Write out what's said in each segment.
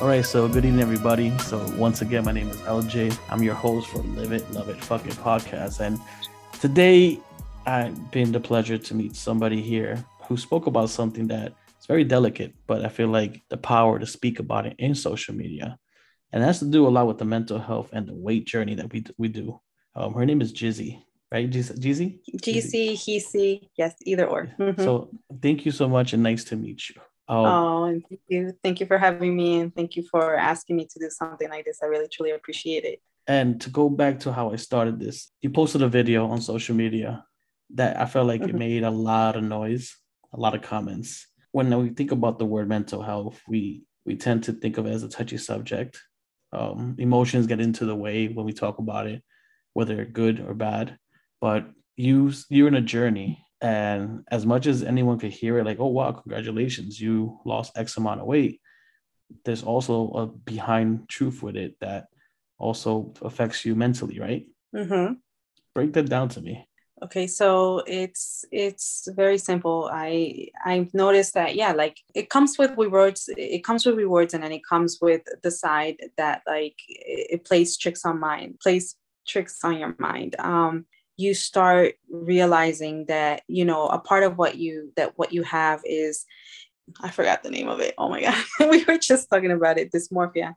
All right, so good evening, everybody. So once again, my name is LJ. I'm your host for Live It, Love It, Fuck It podcast. And today, I've been the pleasure to meet somebody here who spoke about something that is very delicate, but I feel like the power to speak about it in social media. And has to do a lot with the mental health and the weight journey that we, we do. Um, her name is Jizzy, right? Jizzy? Jizzy, GC, Hisi, yes, either or. Mm-hmm. So thank you so much and nice to meet you. Um, oh, and thank you. Thank you for having me and thank you for asking me to do something like this. I really truly appreciate it. And to go back to how I started this, you posted a video on social media that I felt like mm-hmm. it made a lot of noise, a lot of comments. When we think about the word mental health, we we tend to think of it as a touchy subject. Um, emotions get into the way when we talk about it, whether good or bad. But you you're in a journey and as much as anyone could hear it, like, oh, wow, congratulations, you lost X amount of weight, there's also a behind truth with it that also affects you mentally, right? Mm-hmm. Break that down to me. Okay, so it's it's very simple. I I've noticed that yeah, like it comes with rewards. It comes with rewards, and then it comes with the side that like it plays tricks on mind, plays tricks on your mind. Um, you start realizing that you know a part of what you that what you have is I forgot the name of it. Oh my god, we were just talking about it, dysmorphia.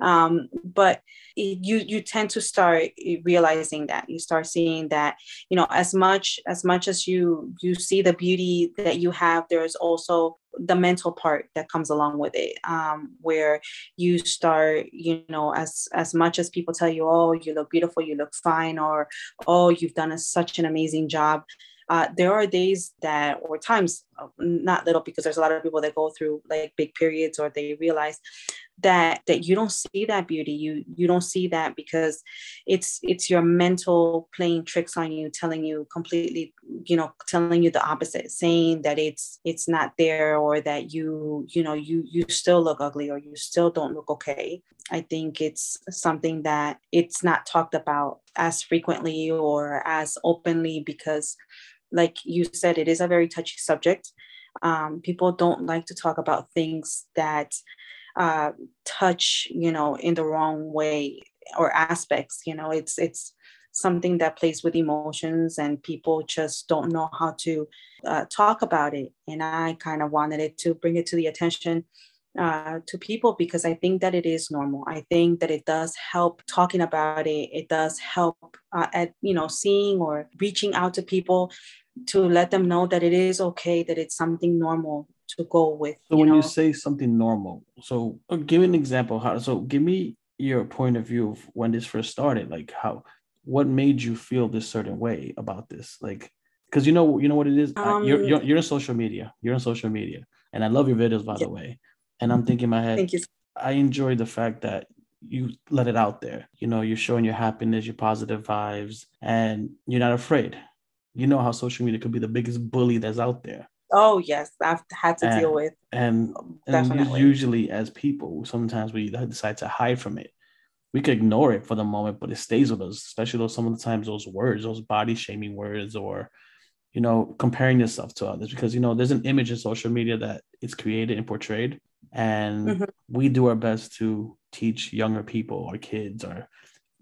Um, but you you tend to start realizing that you start seeing that you know as much as much as you you see the beauty that you have, there's also the mental part that comes along with it um, where you start you know as as much as people tell you oh you look beautiful you look fine or oh you've done a, such an amazing job uh, there are days that or times uh, not little because there's a lot of people that go through like big periods or they realize that that you don't see that beauty. You you don't see that because it's it's your mental playing tricks on you telling you completely you know telling you the opposite saying that it's it's not there or that you you know you you still look ugly or you still don't look okay. I think it's something that it's not talked about as frequently or as openly because like you said, it is a very touchy subject. Um, people don't like to talk about things that uh, touch, you know, in the wrong way or aspects. You know, it's it's something that plays with emotions, and people just don't know how to uh, talk about it. And I kind of wanted it to bring it to the attention uh, to people because I think that it is normal. I think that it does help talking about it. It does help uh, at you know seeing or reaching out to people to let them know that it is okay, that it's something normal to go with. So you when know? you say something normal, so uh, give me an example. How so? Give me your point of view of when this first started. Like how, what made you feel this certain way about this? Like, because you know, you know what it is. Um, you're, you're you're in social media. You're in social media, and I love your videos by yeah. the way. And I'm thinking in my head. Thank you. I enjoy the fact that you let it out there. You know, you're showing your happiness, your positive vibes, and you're not afraid you know how social media could be the biggest bully that's out there. Oh yes, I've had to and, deal with. And, and usually, as people, sometimes we decide to hide from it. We could ignore it for the moment, but it stays with us. Especially those some of the times those words, those body shaming words, or you know, comparing yourself to others, because you know there's an image in social media that is created and portrayed, and mm-hmm. we do our best to teach younger people or kids or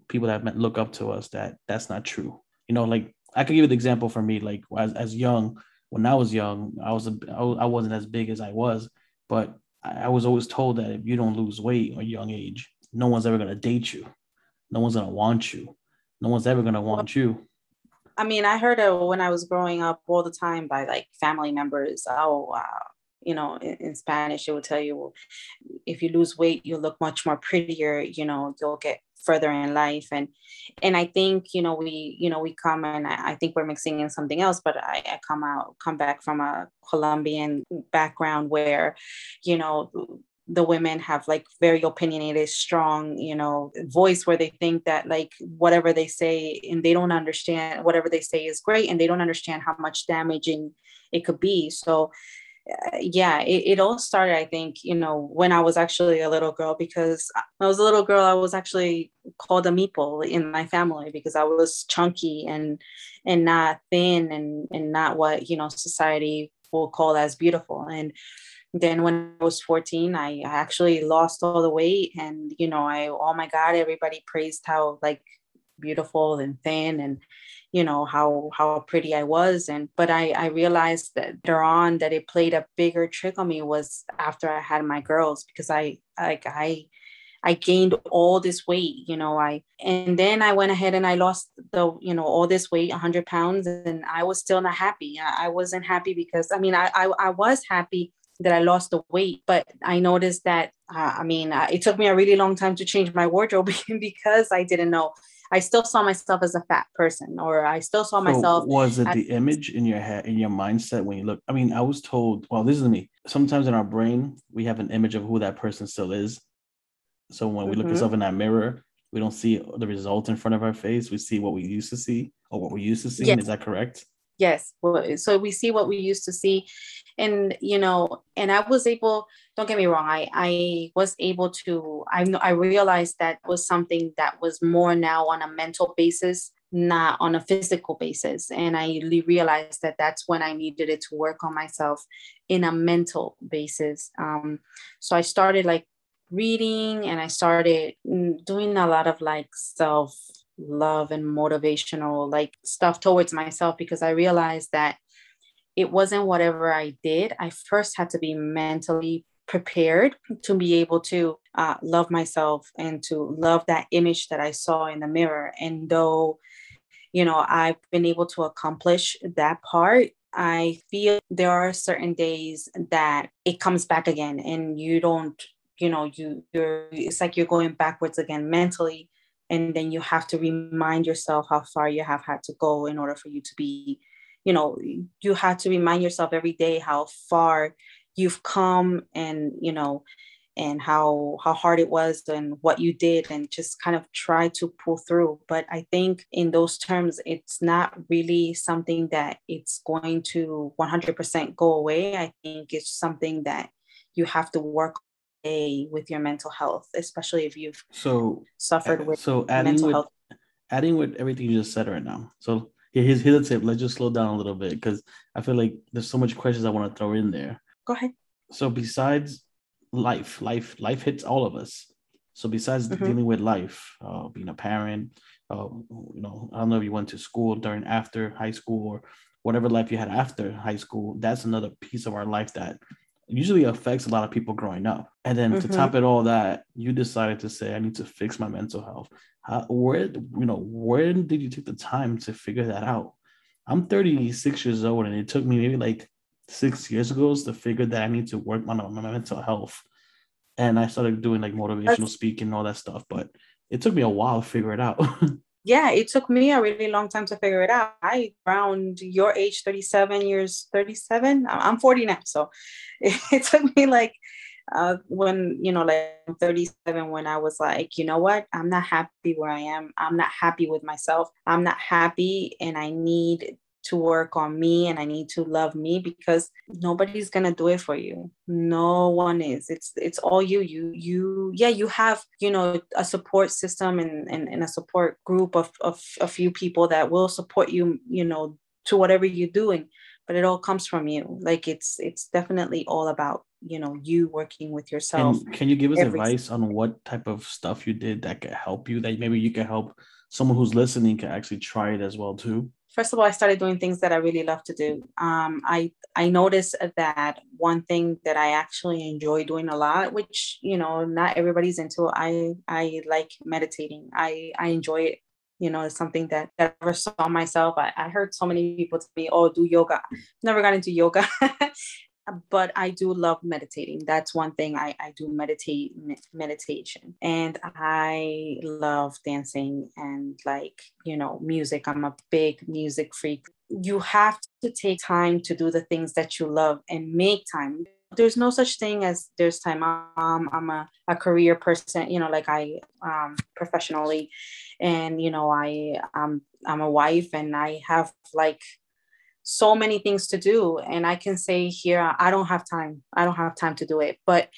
people that look up to us that that's not true. You know, like I could give you the example for me, like as, as young, when I was young, I was a, I wasn't as big as I was, but I was always told that if you don't lose weight at a young age, no one's ever gonna date you, no one's gonna want you, no one's ever gonna want you. I mean, I heard it when I was growing up all the time by like family members. Oh, wow. You know, in, in Spanish, it will tell you, if you lose weight, you'll look much more prettier. You know, you'll get further in life and and i think you know we you know we come and i think we're mixing in something else but i, I come out come back from a colombian background where you know the women have like very opinionated strong you know voice where they think that like whatever they say and they don't understand whatever they say is great and they don't understand how much damaging it could be so Uh, yeah, it, it all started, I think, you know, when I was actually a little girl, because I was a little girl, I was actually called a meeple in my family because I was chunky and and not thin and and not what, you know, society will call as beautiful. And then when I was 14, I actually lost all the weight. And, you know, I, oh my God, everybody praised how like beautiful and thin and, you know, how, how pretty I was. And, but I, I realized that later on that it played a bigger trick on me was after I had my girls, because I, like, I, I gained all this weight, you know, I, and then I went ahead and I lost the, you know, all this weight, 100 pounds, and I was still not happy. I, I wasn't happy because, I mean, I, I, I was happy that I lost the weight, but I noticed that, uh, I mean, uh, it took me a really long time to change my wardrobe because I didn't know. I still saw myself as a fat person, or I still saw myself. so. Was it as- the image in your head, in your mindset when you look? I mean, I was told, well, this is me. Sometimes in our brain, we have an image of who that person still is. So when we mm-hmm. look ourselves in that mirror, we don't see the result in front of our face. We see what we used to see or what we used to see. Yes. Is that correct? Yes. So we see what we used to see and you know and i was able don't get me wrong i i was able to i i realized that was something that was more now on a mental basis not on a physical basis and i realized that that's when i needed it to work on myself in a mental basis um, so i started like reading and i started mm, doing a lot of like self love and motivational like stuff towards myself because i realized that it wasn't whatever I did. I first had to be mentally prepared to be able to uh, love myself and to love that image that I saw in the mirror. And though, you know, I've been able to accomplish that part, I feel there are certain days that it comes back again and you don't, you know, you you're it's like you're going backwards again mentally. And then you have to remind yourself how far you have had to go in order for you to be you know you have to remind yourself every day how far you've come and you know and how how hard it was and what you did and just kind of try to pull through. But i think in those terms it's not really something that it's going to 100% go away. I think it's something that you have to work with your mental health especially if you've so suffered with so adding mental with, health adding with everything you just said right now so here's here's a tip. Let's just slow down a little bit because I feel like there's so much questions I want to throw in there. Go ahead. So besides life, life, life hits all of us. So besides mm-hmm. dealing with life, uh, being a parent, uh, you know, I don't know if you went to school during after high school or whatever life you had after high school. That's another piece of our life that usually affects a lot of people growing up. And then mm-hmm. to top it all that, you decided to say, I need to fix my mental health. How, where, you know, where did you take the time to figure that out? I'm 36 years old and it took me maybe like six years ago to figure that I need to work on my mental health. And I started doing like motivational That's- speaking and all that stuff, but it took me a while to figure it out. yeah, it took me a really long time to figure it out. I around your age, 37 years, 37. I'm 40 now. So it, it took me like uh, when, you know, like 37, when I was like, you know what, I'm not happy where I am. I'm not happy with myself. I'm not happy and I need to work on me and I need to love me because nobody's gonna do it for you. No one is. It's it's all you. You you yeah, you have, you know, a support system and, and, and a support group of, of a few people that will support you, you know, to whatever you're doing. But it all comes from you. Like it's it's definitely all about you know you working with yourself. Can, can you give us advice on what type of stuff you did that could help you? That maybe you could help someone who's listening can actually try it as well too first of all, I started doing things that I really love to do. Um, I I noticed that one thing that I actually enjoy doing a lot, which you know not everybody's into. I I like meditating. I I enjoy it. You know, it's something that, that I never saw myself. I, I heard so many people tell me, "Oh, do yoga." Never got into yoga, but I do love meditating. That's one thing I, I do meditate meditation and I love dancing and like, you know, music. I'm a big music freak. You have to take time to do the things that you love and make time. There's no such thing as there's time. Um, I'm a, a career person, you know, like I um, professionally, and you know, I um, I'm a wife and I have like so many things to do. And i can say here i don't have time. I don't have time to do it. But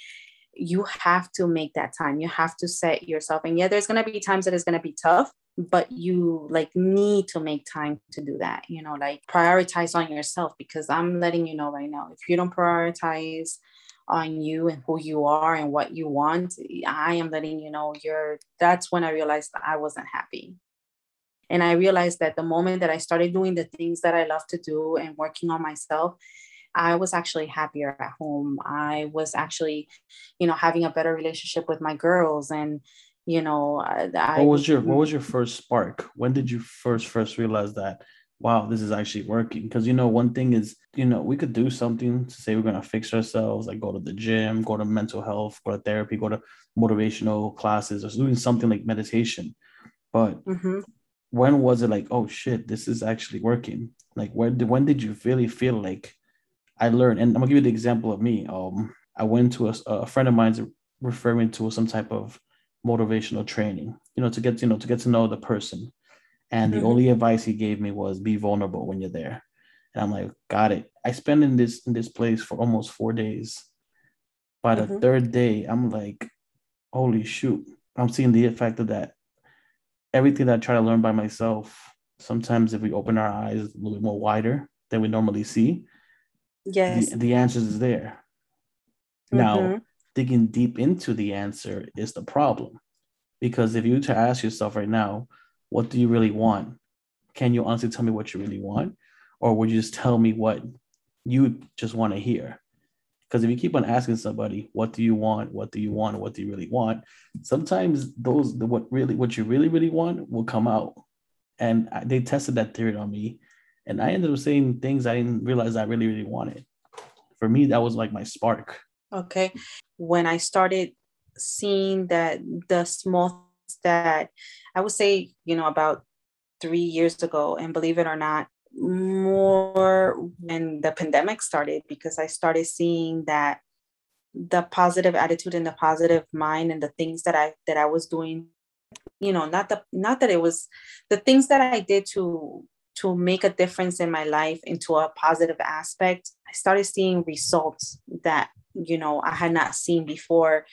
you have to make that time. You have to set yourself. And yeah there's going to be times that it's going to be tough but you like need to make time to do that you know like prioritize on yourself. Because i'm letting you know right now if you don't prioritize on you and who you are and what you want, I am letting you know you're that's when I realized I wasn't happy. And I realized that the moment that I started doing the things that I love to do and working on myself, I was actually happier at home. I was actually, you know, having a better relationship with my girls and you know I, what was your what was your first spark when did you first first realize that wow this is actually working because you know one thing is you know we could do something to say we're going to fix ourselves like go to the gym go to mental health go to therapy go to motivational classes or doing something like meditation but mm-hmm. When was it like oh shit this is actually working like when did, when did you really feel like i learned and i'm gonna give you the example of me um i went to a, a friend of mine's referring to some type of motivational training, you know, to get, you know, to get to know the person. And the mm-hmm. only advice he gave me was be vulnerable when you're there. And I'm like, got it. I spent in this in this place for almost four days. By the mm-hmm. third day, I'm like, holy shoot. I'm seeing the effect of that. Everything that I try to learn by myself, sometimes if we open our eyes a little bit more wider than we normally see, yes, the, the answers is there. Mm-hmm. Now, digging deep into the answer is the problem. Because if you to ask yourself right now, what do you really want? Can you honestly tell me what you really want? Or would you just tell me what you just want to hear? Because if you keep on asking somebody, what do you want? What do you want? What do you really want? Sometimes those, the, what really, what you really, really want will come out. And I, they tested that theory on me. And I ended up saying things I didn't realize I really, really wanted. For me, that was like my spark. Okay when I started seeing that the small that I would say, you know, about three years ago, and believe it or not, more when the pandemic started, because I started seeing that the positive attitude and the positive mind and the things that I that I was doing, you know, not the not that it was the things that I did to to make a difference in my life into a positive aspect, I started seeing results that you know i had not seen before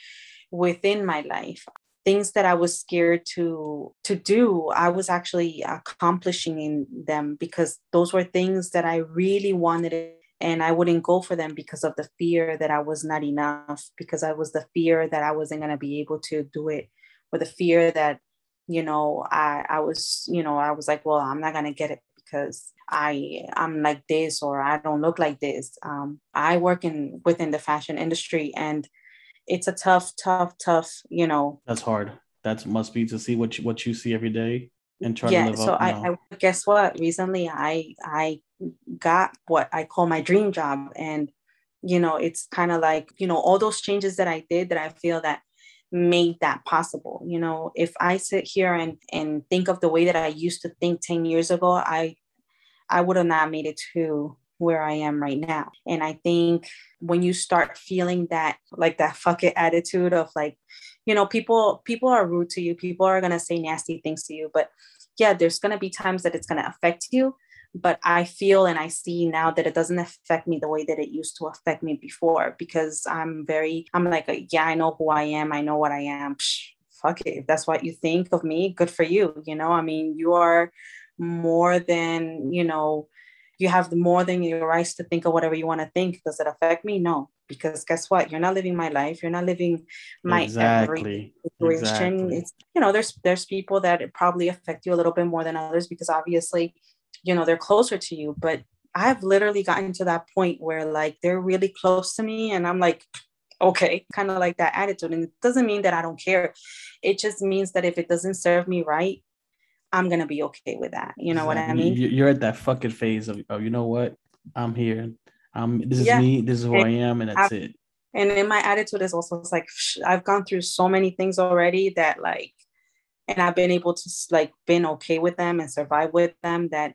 within my life things that i was scared to to do i was actually accomplishing in them because those were things that i really wanted and i wouldn't go for them because of the fear that i was not enough because i was the fear that i wasn't going to be able to do it or the fear that you know i i was you know i was like well i'm not going to get it because I I'm like this or I don't look like this. Um, I work in within the fashion industry and it's a tough, tough, tough. You know, that's hard. That must be to see what you, what you see every day and try yeah, to live so up. I, I guess what recently I I got what I call my dream job and you know it's kind of like you know all those changes that I did that I feel that made that possible you know if i sit here and and think of the way that i used to think 10 years ago i I would have not made it to where I am right now. And I think when you start feeling that like that fuck it attitude of like, you know, people people are rude to you, people are gonna say nasty things to you, but yeah, there's gonna be times that it's gonna affect you. But I feel and I see now that it doesn't affect me the way that it used to affect me before because I'm very, I'm like, yeah, I know who I am. I know what I am. Psh, fuck it. If that's what you think of me, good for you. You know, I mean, you are more than you know you have more than your rights to think of whatever you want to think does it affect me no because guess what you're not living my life you're not living my exactly. every situation exactly. it's you know there's there's people that probably affect you a little bit more than others because obviously you know they're closer to you but i've literally gotten to that point where like they're really close to me and i'm like okay kind of like that attitude and it doesn't mean that i don't care it just means that if it doesn't serve me right I'm gonna be okay with that. You know exactly. what I mean? You're at that fucking phase of, oh, you know what? I'm here. Um, this is yeah. me. This is who and I am, and that's I've, it. And in my attitude is also it's like I've gone through so many things already that like, and I've been able to like been okay with them and survive with them. That,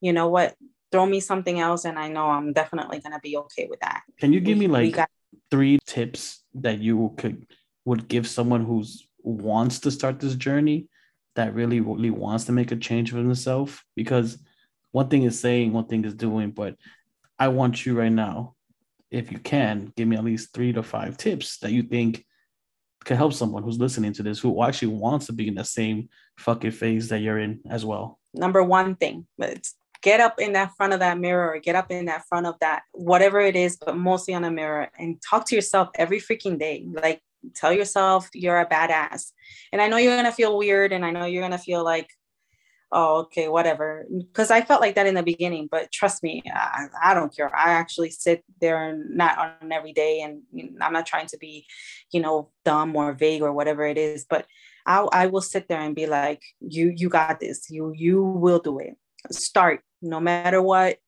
you know what? Throw me something else, and I know I'm definitely gonna be okay with that. Can you give me like got- three tips that you could would give someone who's wants to start this journey? That really really wants to make a change for themselves because one thing is saying one thing is doing but i want you right now if you can give me at least three to five tips that you think can help someone who's listening to this who actually wants to be in the same fucking phase that you're in as well. Number one thing it's get up in that front of that mirror or get up in that front of that whatever it is but mostly on a mirror and talk to yourself every freaking day. Like tell yourself you're a badass. And i know you're going to feel weird and i know you're going to feel like oh okay whatever. Because i felt like that in the beginning but trust me I, I, don't care. I actually sit there not on every day and i'm not trying to be you know dumb or vague or whatever it is but I, I will sit there and be like you you got this. You you will do it. Start. No matter what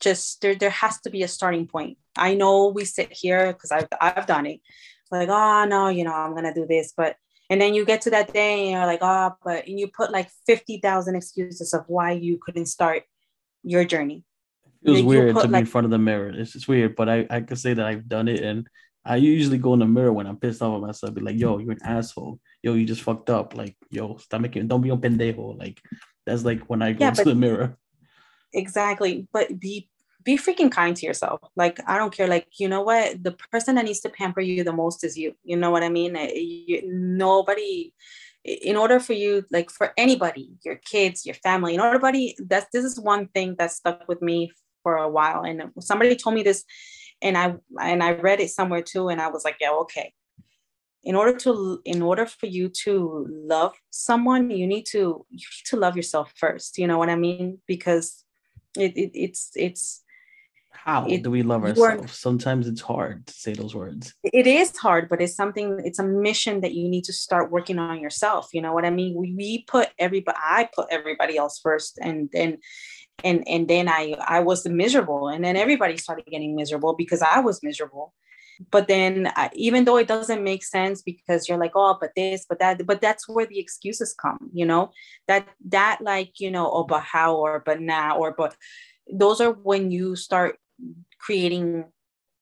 just there there has to be a starting point. I know we sit here because I've, I've done it like oh no you know i'm gonna do this but and then you get to that day and you're like oh but and you put like 50000 excuses of why you couldn't start your journey. It feels weird to like, be in front of the mirror. It's just weird but i i could say that i've done it and i usually go in the mirror when i'm pissed off at myself be like yo you're an asshole. Yo you just fucked up. Like yo stop making don't be on pendejo. Like that's like when i go yeah, to the mirror. Exactly but be be freaking kind to yourself. Like i don't care. Like you know what? The person that needs to pamper you the most is you. You know what i mean? Eh, you, nobody in order for you like for anybody your kids your family in order body that's this is one thing that stuck with me for a while. And somebody told me this and i and i read it somewhere too and i was like yeah okay. In order to in order for you to love someone you need to you need to love yourself first. You know what i mean? Because it, it it's it's how it, do we love ourselves? Sometimes it's hard to say those words. It is hard but it's something it's a mission that you need to start working on yourself you know what i mean? We, we put everybody i put everybody else first and then and and then i i was miserable and then everybody started getting miserable because i was miserable. But then I, even though it doesn't make sense because you're like oh but this but that but that's where the excuses come you know? That that like you know oh but how or but now or but those are when you start creating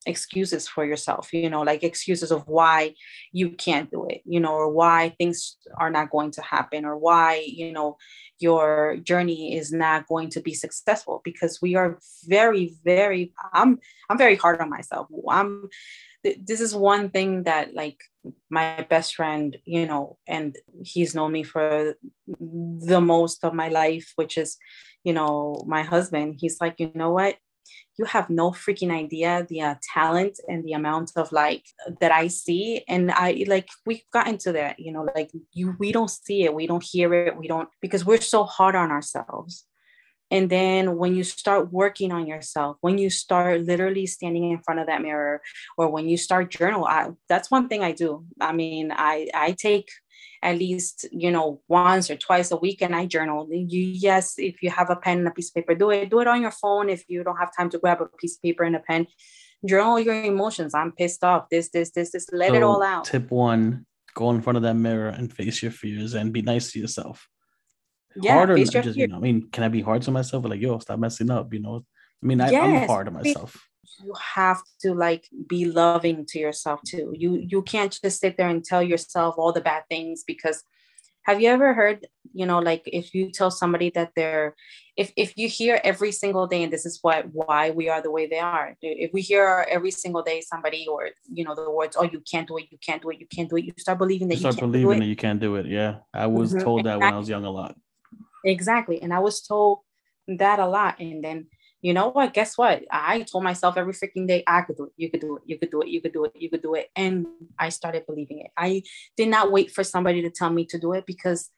excuses for yourself you know like excuses of why you can't do it you know or why things are not going to happen or why you know your journey is not going to be successful because we are very very i'm i'm very hard on myself. I'm this is one thing that like my best friend you know and he's known me for the most of my life which is you know my husband. He's like you know what you have no freaking idea the uh, talent and the amount of like that I see. And I like we've gotten to that, you know, like you we don't see it, we don't hear it, we don't because we're so hard on ourselves. And then when you start working on yourself, when you start literally standing in front of that mirror, or when you start journal, I, that's one thing I do. I mean, I I take at least you know once or twice a week and i journal. You yes if you have a pen and a piece of paper do it. Do it on your phone if you don't have time to grab a piece of paper and a pen. Journal your emotions. I'm pissed off. This this this this. Let so it all out. tip one go in front of that mirror and face your fears and be nice to yourself. Yeah, hard or just you know i mean can i be hard to myself? Like yo stop messing up you know? I mean I, yes, i'm hard on myself you have to like be loving to yourself too. You you can't just sit there and tell yourself all the bad things because have you ever heard you know like if you tell somebody that they're if if you hear every single day and this is what why we are the way they are. If we hear every single day somebody or you know the words oh you can't do it you can't do it you can't do it you start believing that you, start you believing that you can't do it yeah. I was mm-hmm. told that when i was young a lot. Exactly. And i was told that a lot. And then you know what? Guess what? I told myself every freaking day, I could do it. You could do it. You could do it. You could do it. You could do it. And I started believing it. I did not wait for somebody to tell me to do it because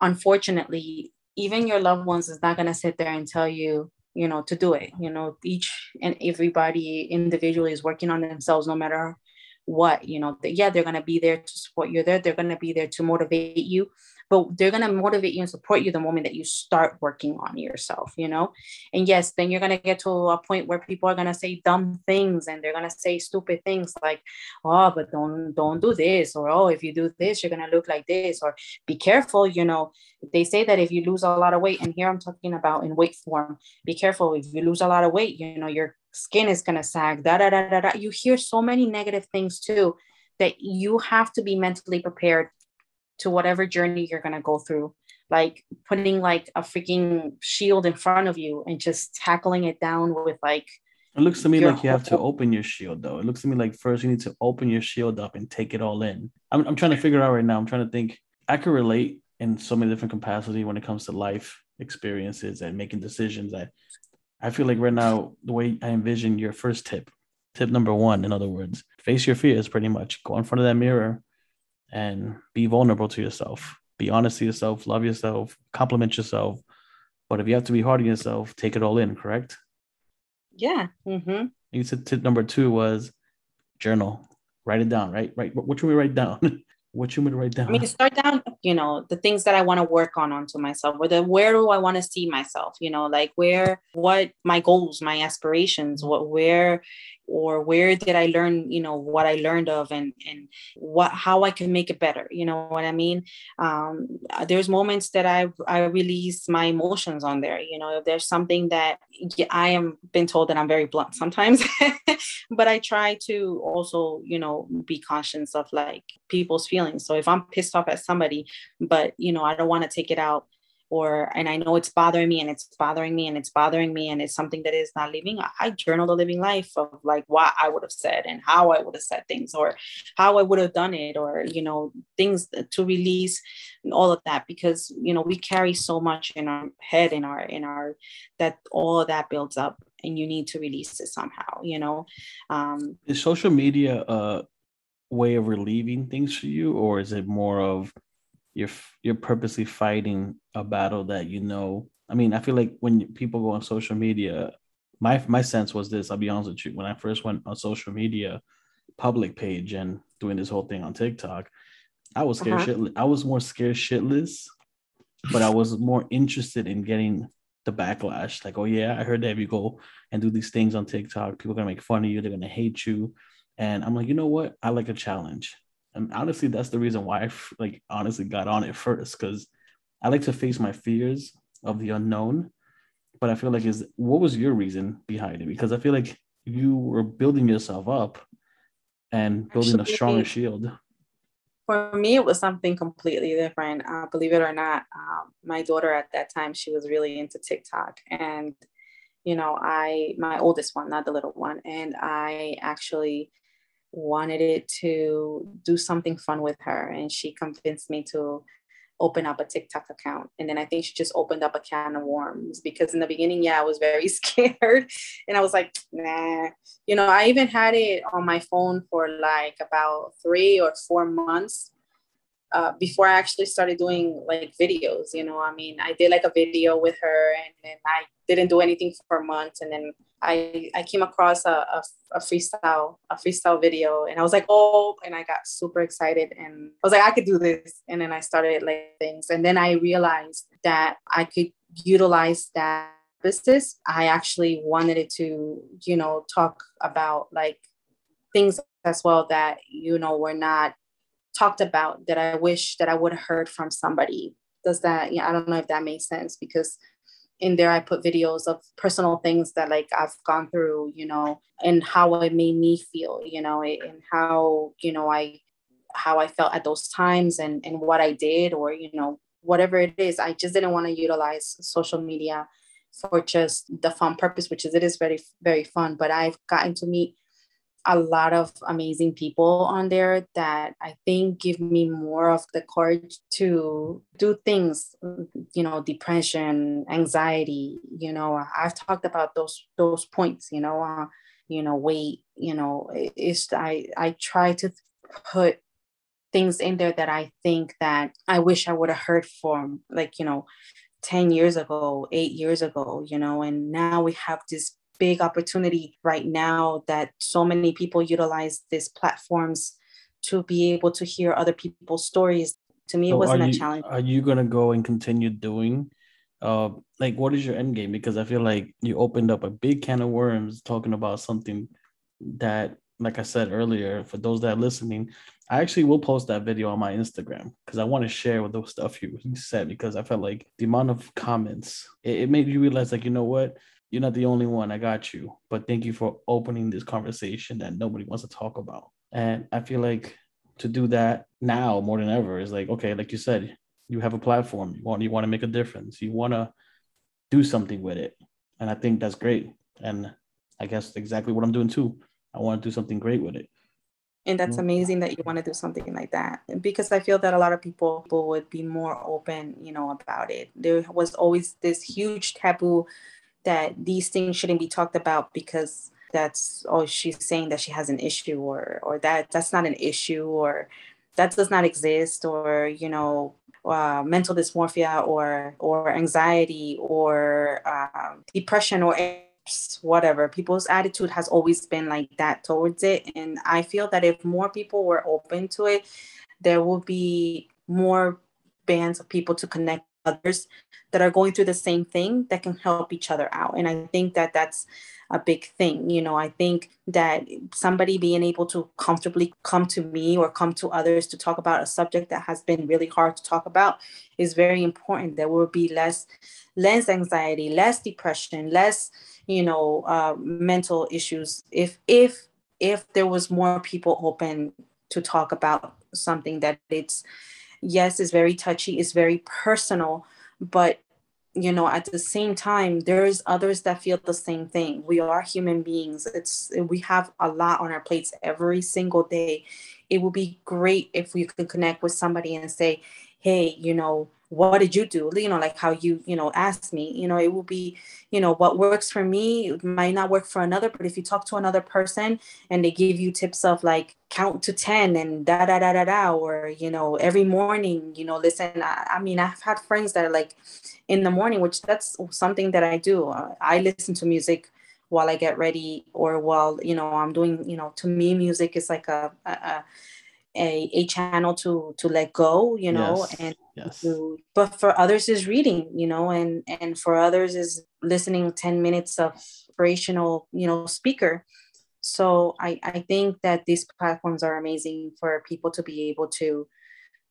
unfortunately, even your loved ones is not going to sit there and tell you, you know, to do it. You know, each and everybody individually is working on themselves no matter what, you know, yeah, they're going to be there to support you there. They're going to be there to motivate you but they're going to motivate you and support you the moment that you start working on yourself you know? And yes then you're going to get to a point where people are going to say dumb things and they're going to say stupid things like oh but don't don't do this or oh if you do this you're going to look like this or be careful you know? They say that if you lose a lot of weight and here i'm talking about in weight form be careful if you lose a lot of weight you know your skin is going to sag da da da da da. You hear so many negative things too that you have to be mentally prepared to whatever journey you're going to go through. Like putting like a freaking shield in front of you and just tackling it down with like it looks to me like you have to open your shield though. It looks to me like first you need to open your shield up and take it all in. I'm, I'm trying to figure out right now. I'm trying to think. I can relate in so many different capacity when it comes to life experiences and making decisions. I I feel like right now the way I envision your first tip, tip number one, in other words, face your fears. Pretty much, go in front of that mirror and be vulnerable to yourself. Be honest to yourself. Love yourself. Compliment yourself. But if you have to be hard on yourself, take it all in. Correct? Yeah. Mm-hmm. You said tip number two was journal. Write it down. Right. Right. What should we write down? what should we write down? I mean, start down, you know, the things that I want to work on onto myself, or the where do I want to see myself, you know, like where, what my goals, my aspirations, what, where, or where did I learn, you know, what I learned of and, and what, how I can make it better. You know what I mean? Um, there's moments that I, I release my emotions on there. You know, if there's something that I am been told that I'm very blunt sometimes, but I try to also, you know, be conscious of like people's feelings. So if I'm pissed off at somebody, but, you know, I don't want to take it out or and I know it's bothering me and it's bothering me and it's bothering me and it's something that is not living. I journal the living life of like what I would have said and how I would have said things or how I would have done it or you know things to release and all of that because you know we carry so much in our head in our in our that all of that builds up and you need to release it somehow you know um is social media a way of relieving things for you or is it more of you're you're purposely fighting a battle that you know. I mean, I feel like when people go on social media, my my sense was this. I'll be honest with you. When I first went on social media, public page and doing this whole thing on TikTok, I was scared uh-huh. shitless. I was more scared shitless, but I was more interested in getting the backlash. Like, oh yeah, I heard that if you go and do these things on TikTok, people are gonna make fun of you. They're gonna hate you. And I'm like, you know what? I like a challenge and honestly that's the reason why i like honestly got on it first because i like to face my fears of the unknown but i feel like is what was your reason behind it? Because i feel like you were building yourself up and building Actually, a stronger shield. for me it was something completely different. Uh, believe it or not um, my daughter at that time she was really into tiktok. And you know i my oldest one not the little one. And i actually wanted it to do something fun with her and she convinced me to open up a TikTok account. And then I think she just opened up a can of worms because in the beginning, yeah, I was very scared. And I was like, nah, you know, I even had it on my phone for like about three or four months uh, before I actually started doing like videos. You know, I mean, I did like a video with her and then I didn't do anything for months. And then I, I came across a, a, a, freestyle, a freestyle video and I was like, oh, and I got super excited and I was like, I could do this. And then I started like things. And then I realized that I could utilize that business. I actually wanted it to, you know, talk about like things as well that, you know, were not talked about that I wish that I would have heard from somebody. Does that, yeah, I don't know if that makes sense because in there I put videos of personal things that like I've gone through, you know, and how it made me feel, you know, and how, you know, I how I felt at those times and and what I did or, you know, whatever it is. I just didn't want to utilize social media for just the fun purpose, which is it is very, very fun. But I've gotten to meet a lot of amazing people on there that I think give me more of the courage to do things, you know, depression, anxiety, you know, I've talked about those those points, you know, uh, you know, weight, you know, it's I I try to put things in there that I think that I wish I would have heard from like, you know, 10 years ago, 8 years ago, you know, and now we have this big opportunity right now that so many people utilize these platforms to be able to hear other people's stories. To me, so it wasn't a you, challenge. Are you gonna go and continue doing? Uh, like, what is your end game? Because I feel like you opened up a big can of worms talking about something that, like I said earlier, for those that are listening, I actually will post that video on my Instagram because I want to share with those stuff you, you said because I felt like the amount of comments it, it made you realize like you know what you're not the only one. I got you. But thank you for opening this conversation that nobody wants to talk about. And I feel like to do that now more than ever is like, okay, like you said, you have a platform. You want you want to make a difference. You want to do something with it. And I think that's great. And I guess exactly what I'm doing too. I want to do something great with it. and that's amazing that you want to do something like that because i feel that a lot of people, would be more open you know about it there was always this huge taboo that these things shouldn't be talked about because that's oh she's saying that she has an issue or or that that's not an issue or that does not exist or you know uh, mental dysmorphia or or anxiety or uh, depression or whatever. People's attitude has always been like that towards it. And i feel that if more people were open to it there will be more bands of people to connect others that are going through the same thing that can help each other out. And i think that that's a big thing you know i think that somebody being able to comfortably come to me or come to others to talk about a subject that has been really hard to talk about is very important. There will be less less anxiety less depression less you know uh, mental issues if if if there was more people open to talk about something that it's yes it's very touchy it's very personal but you know at the same time there's others that feel the same thing. We are human beings. It's we have a lot on our plates every single day. It would be great if we could connect with somebody and say hey you know what did you do? You know like how you you know asked me you know it will be you know what works for me it might not work for another but if you talk to another person and they give you tips of like count to 10 and da da da da da or you know every morning you know listen I, I mean i've had friends that are like in the morning which that's something that i do. Uh, i listen to music while i get ready or while you know i'm doing you know to me music is like a, a a, a a channel to to let go you know yes. and yes. To, but for others is reading you know and and for others is listening 10 minutes of inspirational you know speaker. So i i think that these platforms are amazing for people to be able to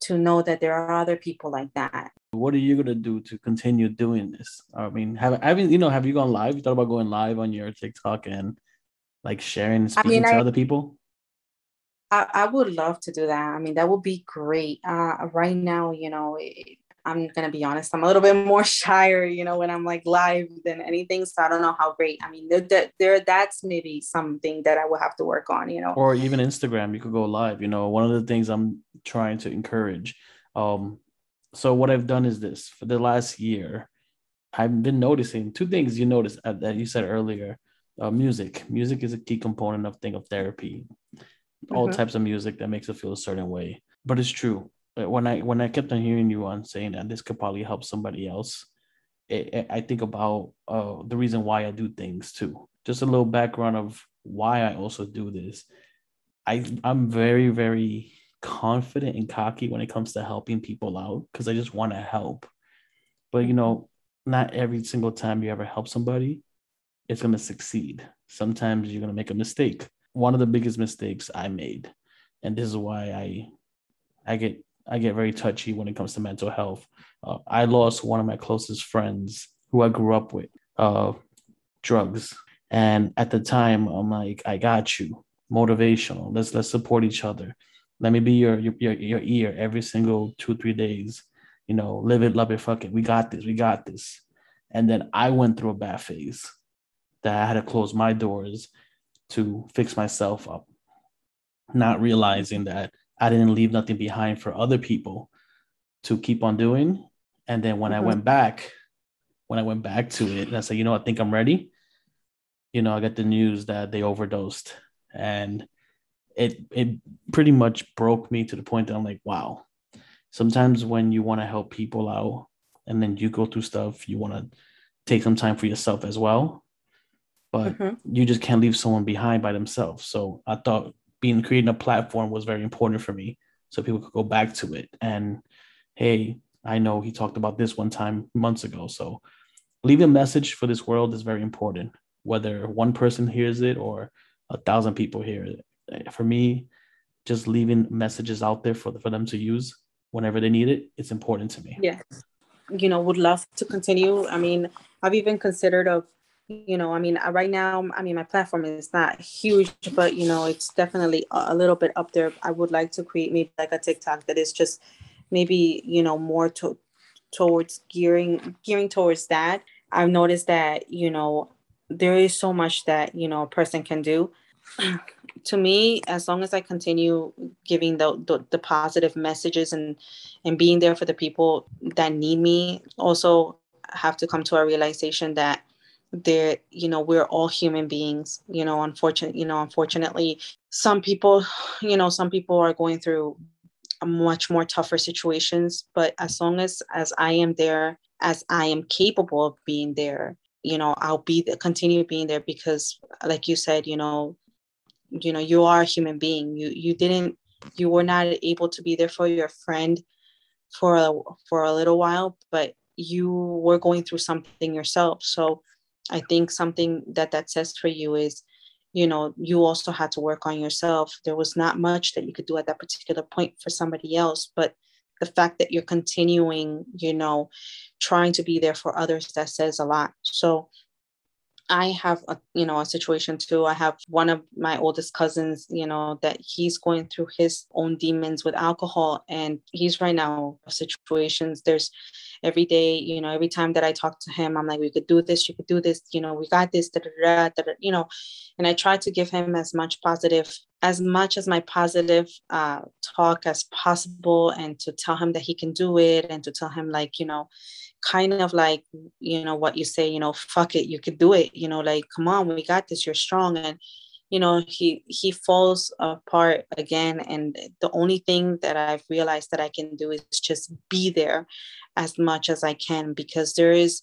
to know that there are other people like that. What are you gonna do to continue doing this? I mean have i mean you know have you gone live? You thought about going live on your tiktok and like sharing speaking I mean, to I, other people I, I would love to do that. I mean, that would be great. Uh, right now, you know, it, I'm gonna be honest. I'm a little bit more shyer, you know, when I'm like live than anything. So I don't know how great. I mean, there, there, that's maybe something that I will have to work on, you know. Or even Instagram, you could go live. You know, one of the things I'm trying to encourage. Um, so what I've done is this for the last year, I've been noticing two things. You noticed uh, that you said earlier. Uh, music. Music is a key component of thing of therapy all mm-hmm. types of music that makes it feel a certain way. But it's true. When I when I kept on hearing you on saying that this could probably help somebody else, it, it, I think about uh, the reason why I do things too. Just a little background of why I also do this. I I'm very very confident and cocky when it comes to helping people out because I just want to help. But you know, not every single time you ever help somebody, it's gonna succeed. Sometimes you're gonna make a mistake one of the biggest mistakes I made, and this is why I I get I get very touchy when it comes to mental health. Uh, I lost one of my closest friends who I grew up with, uh, drugs, and at the time I'm like, I got you, motivational. Let's let's support each other. Let me be your your your ear every single two three days. You know, live it, love it, fuck it. We got this. We got this. And then I went through a bad phase that I had to close my doors to fix myself up, not realizing that I didn't leave nothing behind for other people to keep on doing. And then when mm-hmm. I went back, when I went back to it, and I said, you know, I think I'm ready. You know, I got the news that they overdosed, and it it pretty much broke me to the point that I'm like, wow. Sometimes when you want to help people out, and then you go through stuff, you want to take some time for yourself as well but mm-hmm. you just can't leave someone behind by themselves. So I thought being creating a platform was very important for me so people could go back to it. And hey, I know he talked about this one time months ago. So leaving a message for this world is very important, whether one person hears it or a thousand people hear it. For me, just leaving messages out there for, for them to use whenever they need it, it's important to me. Yeah. You know, would love to continue. I mean, I've even considered of you know i mean uh, right now i mean my platform is not huge but you know it's definitely a little bit up there. I would like to create maybe like a tiktok that is just maybe you know more to towards gearing gearing towards that. I've noticed that you know there is so much that you know a person can do. To me as long as i continue giving the, the, the positive messages and and being there for the people that need me also have to come to a realization that there you know we're all human beings you know unfortunately you know unfortunately some people you know some people are going through much more tougher situations but as long as as i am there as i am capable of being there you know i'll be the, continue being there because like you said you know you know you are a human being. You you didn't you were not able to be there for your friend for a for a little while but you were going through something yourself. So i think something that that says for you is you know you also had to work on yourself. There was not much that you could do at that particular point for somebody else but the fact that you're continuing you know trying to be there for others that says a lot. So I have a you know a situation too. I have one of my oldest cousins, you know, that he's going through his own demons with alcohol, and he's right now situations. There's every day, you know, every time that I talk to him, I'm like, we could do this, you could do this, you know, we got this, da, da, da, you know, and I try to give him as much positive, as much as my positive uh, talk as possible, and to tell him that he can do it, and to tell him like, you know, kind of like, you know, what you say, you know, fuck it, you could do it, you know, like, come on, we got this, you're strong, and you know he he falls apart again and the only thing that i've realized that i can do is just be there as much as i can because there is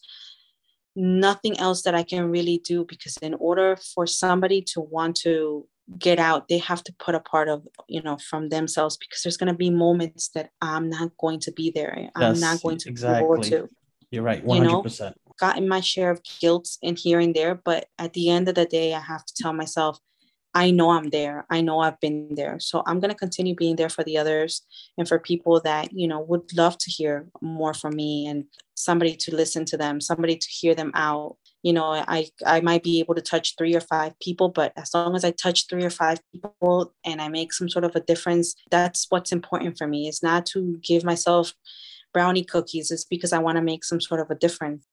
nothing else that i can really do because in order for somebody to want to get out they have to put a part of you know from themselves because there's going to be moments that i'm not going to be there eh, i'm yes, not going to exactly. be to you're right 100% you know? gotten my share of guilt in here and there but at the end of the day i have to tell myself I know I'm there. I know I've been there. So I'm going to continue being there for the others and for people that, you know, would love to hear more from me and somebody to listen to them, somebody to hear them out. You know, I I might be able to touch 3 or 5 people, but as long as I touch 3 or 5 people and I make some sort of a difference, that's what's important for me. It's not to give myself brownie cookies, it's because I want to make some sort of a difference.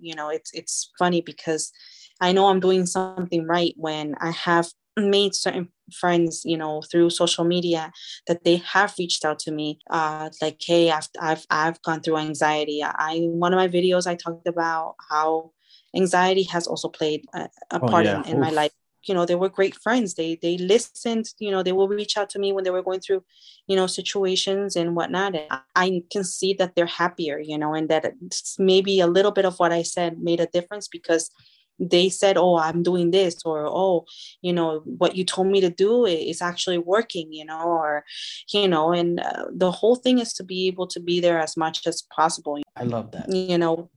You know, it's it's funny because I know I'm doing something right when I have made certain friends you know through social media that they have reached out to me uh like hey i've i've, I've gone through anxiety i one of my videos i talked about how anxiety has also played a, a oh, part yeah. in, in my life. You know they were great friends. They they listened you know they will reach out to me when they were going through you know situations and whatnot. And i can see that they're happier you know and that maybe a little bit of what i said made a difference because they said oh i'm doing this or oh you know what you told me to do is actually working you know or you know and uh, the whole thing is to be able to be there as much as possible. I love that. You know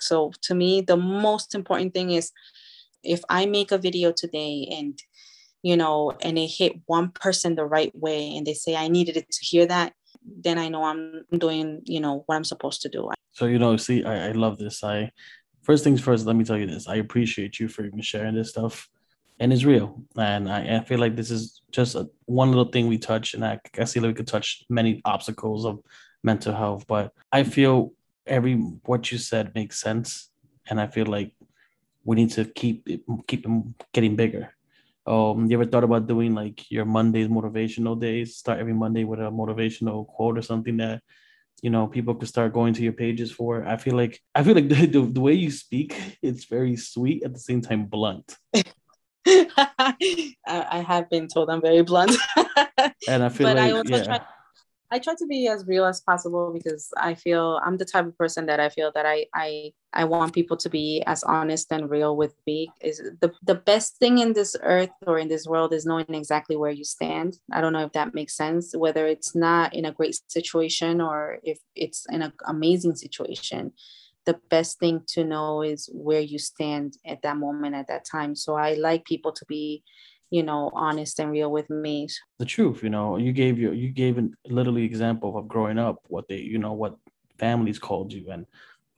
so to me the most important thing is if i make a video today and you know and it hit one person the right way and they say i needed it to hear that then i know i'm doing you know what i'm supposed to do so you know see i, I love this i first things first, let me tell you this. I appreciate you for even sharing this stuff. And it's real. And I, I feel like this is just a, one little thing we touch. And I, I see that we could touch many obstacles of mental health. But I feel every what you said makes sense. And I feel like we need to keep it, keep them getting bigger. Um, you ever thought about doing like your Mondays motivational days? Start every Monday with a motivational quote or something that you know people could start going to your pages for i feel like i feel like the, the, the way you speak it's very sweet at the same time blunt I, have been told i'm very blunt and i feel but like I also yeah. try I try to be as real as possible because I feel I'm the type of person that I feel that I I I want people to be as honest and real with me. Is the the best thing in this earth or in this world is knowing exactly where you stand. I don't know if that makes sense. Whether it's not in a great situation or if it's in an amazing situation, the best thing to know is where you stand at that moment at that time. So I like people to be you know honest and real with me. The truth you know you gave your you gave a literally example of growing up what they you know what families called you and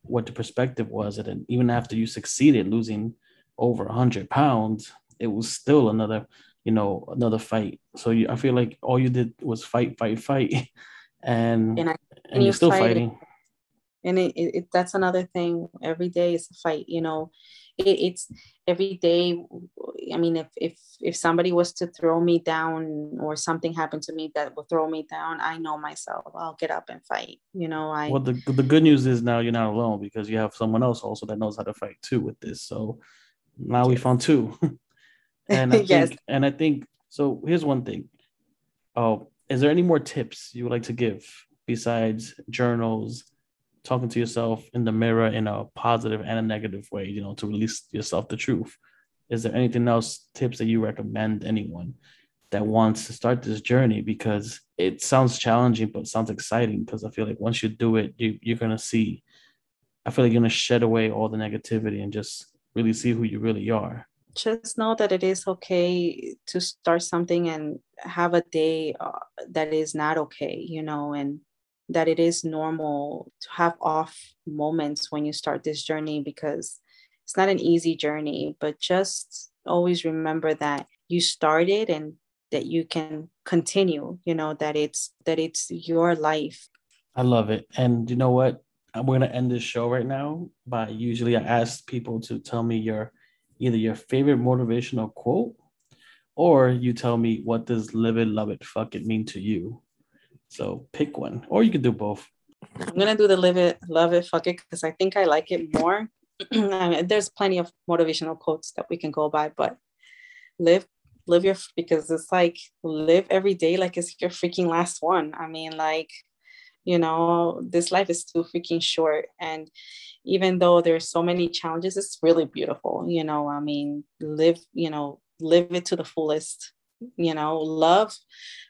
what the perspective was. And even after you succeeded losing over 100 pounds it was still another you know another fight. So you, i feel like all you did was fight fight fight. And and, I, and, and you're still fighting, fighting. and it, it, that's another thing. Every day is a fight you know. It, it's every day i mean if if if somebody was to throw me down or something happened to me that would throw me down i know myself i'll get up and fight you know i well the, the good news is now you're not alone because you have someone else also that knows how to fight too with this so now we found two. And I yes. think, and i think so here's one thing. Oh is there any more tips you would like to give besides journals talking to yourself in the mirror in a positive and a negative way you know to release yourself the truth is there anything else tips that you recommend anyone that wants to start this journey? Because it sounds challenging but sounds exciting because i feel like once you do it you, you're going to see i feel like you're going to shed away all the negativity and just really see who you really are. Just know that it is okay to start something and have a day uh, that is not okay you know and that it is normal to have off moments when you start this journey because it's not an easy journey, but just always remember that you started and that you can continue, you know, that it's that it's your life. I love it. And you know what? We're gonna end this show right now by usually I ask people to tell me your either your favorite motivational quote or you tell me what does live it, love it, fuck it mean to you. So pick one, or you could do both. I'm gonna do the live it, love it, fuck it, because I think I like it more. There's plenty of motivational quotes that we can go by, but live live your because it's like live every day like it's your freaking last one. I mean, like you know, this life is too freaking short, and even though there's so many challenges, it's really beautiful. You know, I mean, live you know live it to the fullest you know love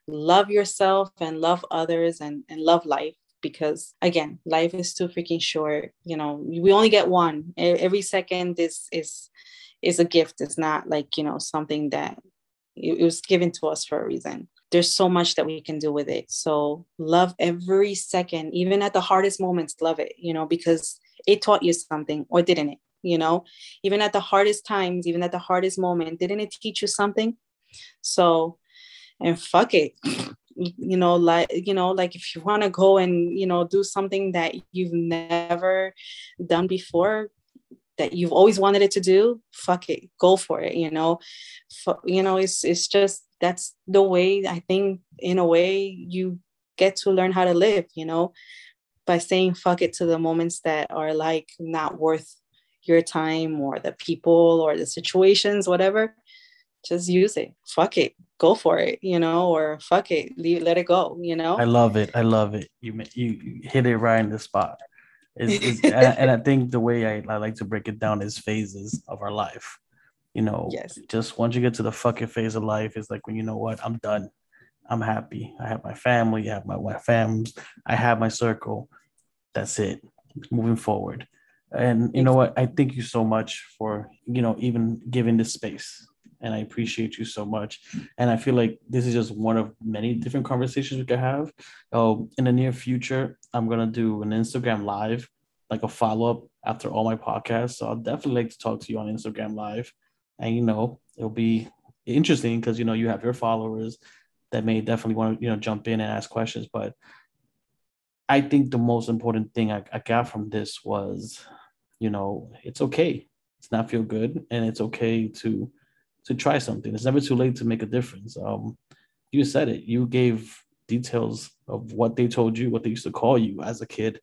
love yourself and love others and and love life because again life is too freaking short you know we only get one. Every second is is is a gift. It's not like you know something that it was given to us for a reason. There's so much that we can do with it. So love every second even at the hardest moments love it you know because it taught you something or didn't it? You know even at the hardest times even at the hardest moment didn't it teach you something? So and fuck it you know like you know like if you want to go and you know do something that you've never done before that you've always wanted it to do fuck it go for it you know? F- you know it's it's just that's the way i think in a way you get to learn how to live you know? By saying fuck it to the moments that are like not worth your time or the people or the situations whatever just use it fuck it go for it, you know, or fuck it, leave, let it go, you know. I love it. I love it. You you, hit it right in the spot. It's, it's, and, and, I think the way I, I like to break it down is phases of our life. You know, yes. just once you get to the fucking phase of life, it's like when you know what, I'm done. I'm happy. I have my family. I have my, my fams. I have my circle. That's it. Moving forward. And you know what? I thank you so much for, you know, even giving this space and I appreciate you so much. And I feel like this is just one of many different conversations we could have. Oh, in the near future, I'm gonna do an Instagram live, like a follow up after all my podcasts. So I'll definitely like to talk to you on Instagram live, and you know it'll be interesting because you know you have your followers that may definitely want to you know jump in and ask questions, but. I think the most important thing I, I got from this was, you know, it's okay. It's not feel good, and it's okay to to try something. It's never too late to make a difference. Um, you said it. You gave details of what they told you, what they used to call you as a kid,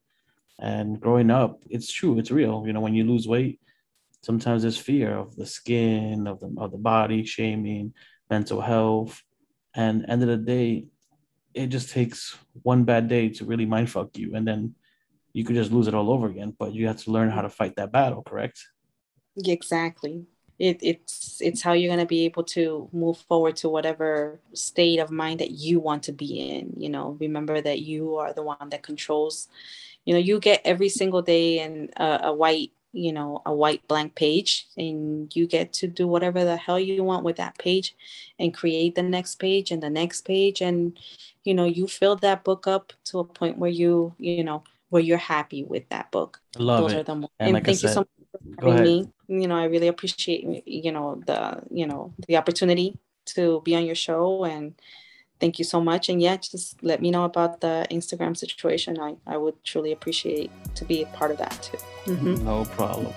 and growing up. It's true. It's real. You know, when you lose weight, sometimes there's fear of the skin, of the of the body, shaming, mental health, and end of the day, it just takes one bad day to really mindfuck you, and then you could just lose it all over again. But you have to learn how to fight that battle. Correct? Exactly it, it's it's how you're going to be able to move forward to whatever state of mind that you want to be in you know? Remember that you are the one that controls you know you get every single day and a, a white you know a white blank page and you get to do whatever the hell you want with that page and create the next page and the next page. And you know you fill that book up to a point where you you know where you're happy with that book. I love Those it. and, and like thank said, you so much for having me you know, I really appreciate, you know, the, you know, the opportunity to be on your show and thank you so much. And yeah, just let me know about the Instagram situation. I, I would truly appreciate to be a part of that too. Mm-hmm. No problem.